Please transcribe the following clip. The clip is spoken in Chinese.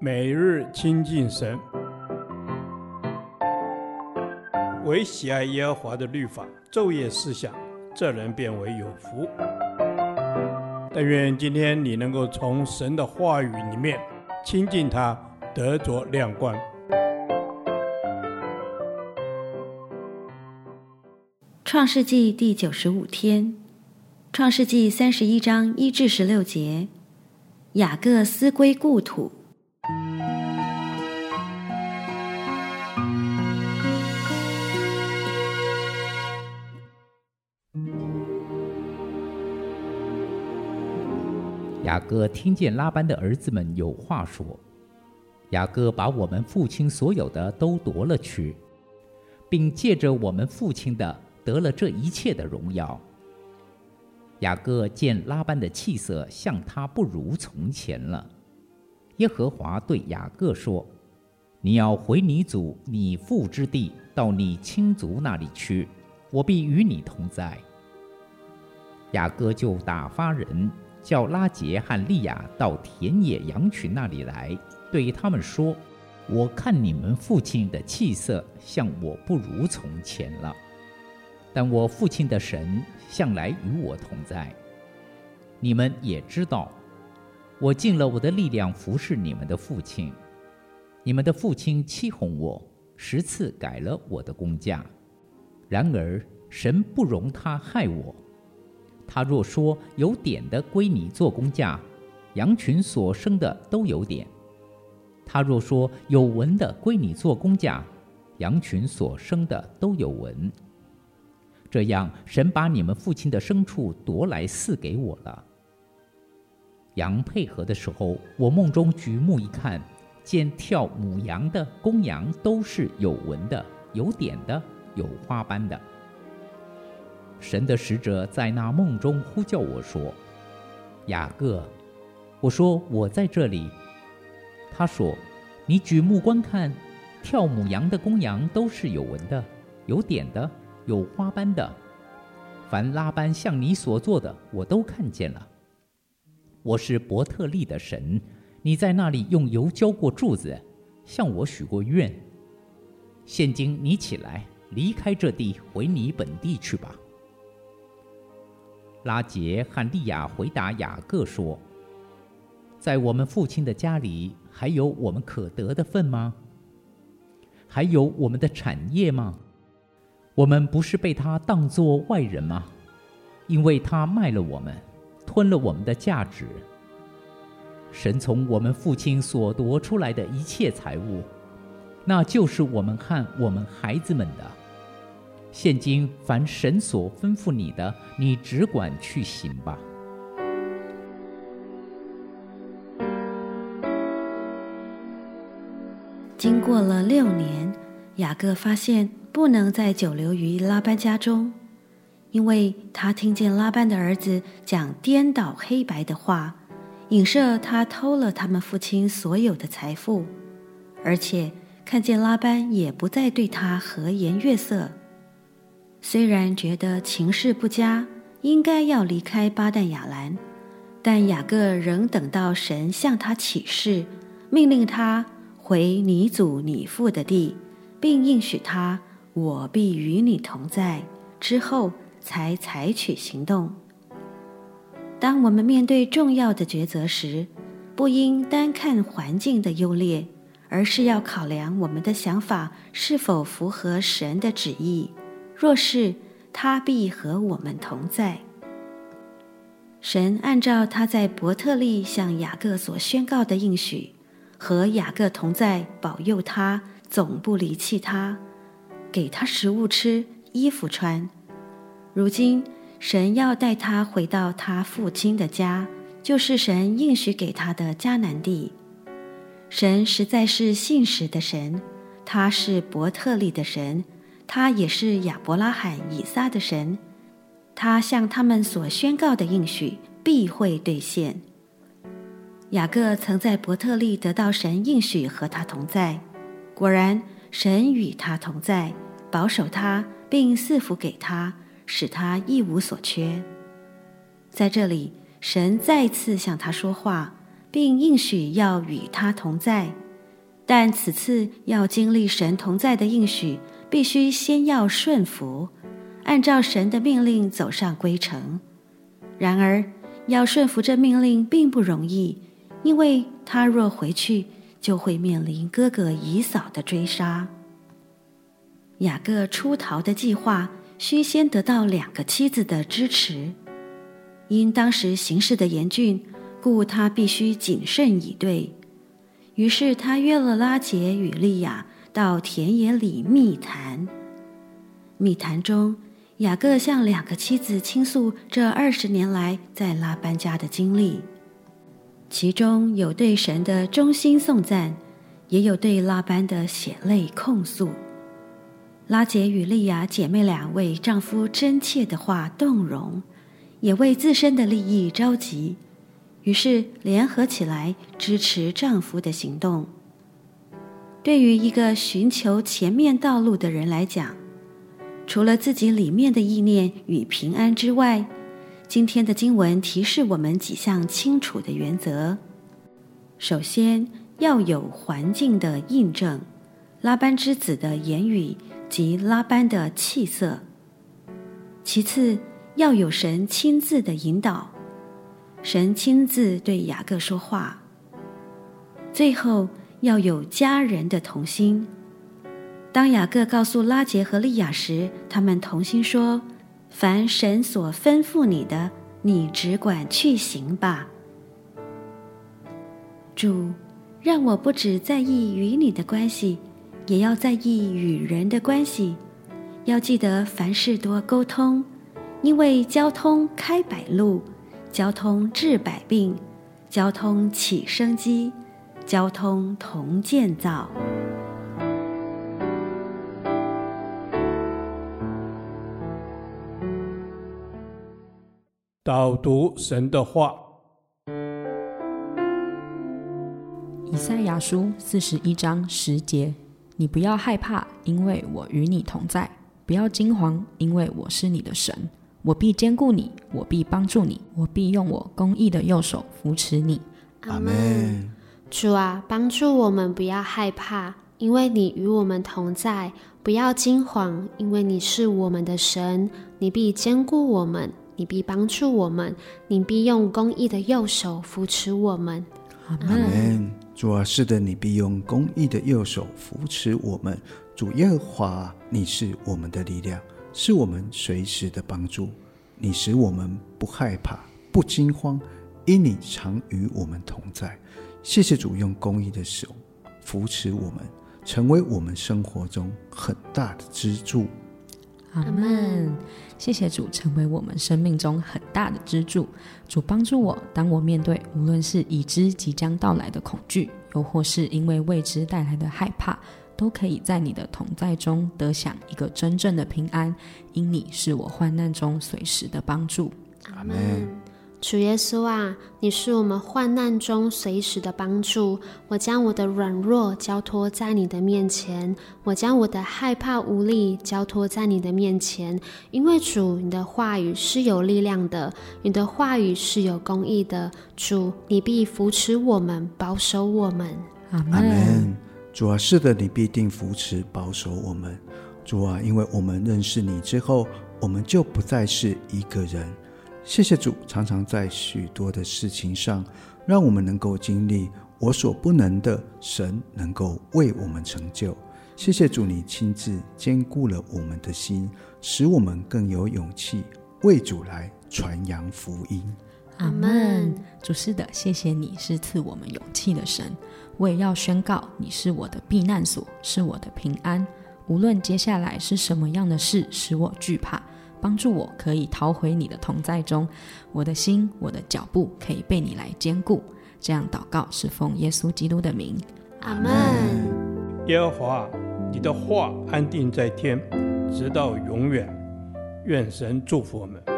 每日亲近神，唯喜爱耶和华的律法，昼夜思想，这人便为有福。但愿今天你能够从神的话语里面亲近他，得着亮光。创世纪第九十五天，创世纪三十一章一至十六节，雅各思归故土。雅各听见拉班的儿子们有话说：“雅各把我们父亲所有的都夺了去，并借着我们父亲的。”得了这一切的荣耀。雅各见拉班的气色像他不如从前了。耶和华对雅各说：“你要回你祖你父之地，到你亲族那里去，我必与你同在。”雅各就打发人叫拉杰和利亚到田野羊群那里来，对他们说：“我看你们父亲的气色像我不如从前了。”但我父亲的神向来与我同在，你们也知道，我尽了我的力量服侍你们的父亲。你们的父亲欺哄我，十次改了我的工价。然而神不容他害我。他若说有点的归你做工价，羊群所生的都有点；他若说有纹的归你做工价，羊群所生的都有纹。这样，神把你们父亲的牲畜夺来赐给我了。羊配合的时候，我梦中举目一看，见跳母羊的公羊都是有纹的、有点的、有花斑的。神的使者在那梦中呼叫我说：“雅各。”我说：“我在这里。”他说：“你举目观看，跳母羊的公羊都是有纹的、有点的。”有花斑的，凡拉班向你所做的，我都看见了。我是伯特利的神，你在那里用油浇过柱子，向我许过愿。现今你起来，离开这地，回你本地去吧。拉杰和利亚回答雅各说：“在我们父亲的家里，还有我们可得的份吗？还有我们的产业吗？”我们不是被他当作外人吗？因为他卖了我们，吞了我们的价值。神从我们父亲所夺出来的一切财物，那就是我们和我们孩子们的。现今凡神所吩咐你的，你只管去行吧。经过了六年，雅各发现。不能再久留于拉班家中，因为他听见拉班的儿子讲颠倒黑白的话，影射他偷了他们父亲所有的财富，而且看见拉班也不再对他和颜悦色。虽然觉得情势不佳，应该要离开巴旦亚兰，但雅各仍等到神向他启示，命令他回你祖你父的地，并应许他。我必与你同在，之后才采取行动。当我们面对重要的抉择时，不应单看环境的优劣，而是要考量我们的想法是否符合神的旨意。若是，他必和我们同在。神按照他在伯特利向雅各所宣告的应许，和雅各同在，保佑他，总不离弃他。给他食物吃，衣服穿。如今，神要带他回到他父亲的家，就是神应许给他的迦南地。神实在是信实的神，他是伯特利的神，他也是亚伯拉罕、以撒的神。他向他们所宣告的应许必会兑现。雅各曾在伯特利得到神应许和他同在，果然，神与他同在。保守他，并赐福给他，使他一无所缺。在这里，神再次向他说话，并应许要与他同在。但此次要经历神同在的应许，必须先要顺服，按照神的命令走上归程。然而，要顺服这命令并不容易，因为他若回去，就会面临哥哥以嫂的追杀。雅各出逃的计划需先得到两个妻子的支持，因当时形势的严峻，故他必须谨慎以对。于是他约了拉杰与利亚到田野里密谈。密谈中，雅各向两个妻子倾诉这二十年来在拉班家的经历，其中有对神的衷心颂赞，也有对拉班的血泪控诉。拉杰与利亚姐妹俩为丈夫真切的话动容，也为自身的利益着急。于是联合起来支持丈夫的行动。对于一个寻求前面道路的人来讲，除了自己里面的意念与平安之外，今天的经文提示我们几项清楚的原则：首先，要有环境的印证，拉班之子的言语及拉班的气色；其次，要有神亲自的引导。神亲自对雅各说话。最后要有家人的同心。当雅各告诉拉结和利亚时，他们同心说：“凡神所吩咐你的，你只管去行吧。”主，让我不只在意与你的关系，也要在意与人的关系。要记得凡事多沟通，因为交通开百路。交通治百病，交通起生机，交通同建造。导读神的话，以赛亚书四十一章十节：你不要害怕，因为我与你同在；不要惊慌，因为我是你的神。我必坚固你，我必帮助你，我必用我公义的右手扶持你。阿门。主啊，帮助我们，不要害怕，因为你与我们同在；不要惊慌，因为你是我们的神。你必坚固我们，你必帮助我们，你必用公义的右手扶持我们。阿门。主啊，是的，你必用公义的右手扶持我们。主耶和华，你是我们的力量。是我们随时的帮助，你使我们不害怕、不惊慌，因你常与我们同在。谢谢主用公义的手扶持我们，成为我们生活中很大的支柱。阿门。谢谢主成为我们生命中很大的支柱。主帮助我，当我面对无论是已知即将到来的恐惧，又或是因为未知带来的害怕。都可以在你的同在中得享一个真正的平安，因你是我患难中随时的帮助。阿门。主耶稣啊，你是我们患难中随时的帮助。我将我的软弱交托在你的面前，我将我的害怕无力交托在你的面前，因为主，你的话语是有力量的，你的话语是有公义的。主，你必扶持我们，保守我们。阿门。主啊，是的，你必定扶持保守我们。主啊，因为我们认识你之后，我们就不再是一个人。谢谢主，常常在许多的事情上，让我们能够经历我所不能的，神能够为我们成就。谢谢主，你亲自坚固了我们的心，使我们更有勇气为主来传扬福音。阿门。主是的，谢谢你是赐我们勇气的神。我也要宣告，你是我的避难所，是我的平安。无论接下来是什么样的事使我惧怕，帮助我可以逃回你的同在中。我的心，我的脚步可以被你来兼顾。这样祷告是奉耶稣基督的名。阿门。耶和华，你的话安定在天，直到永远。愿神祝福我们。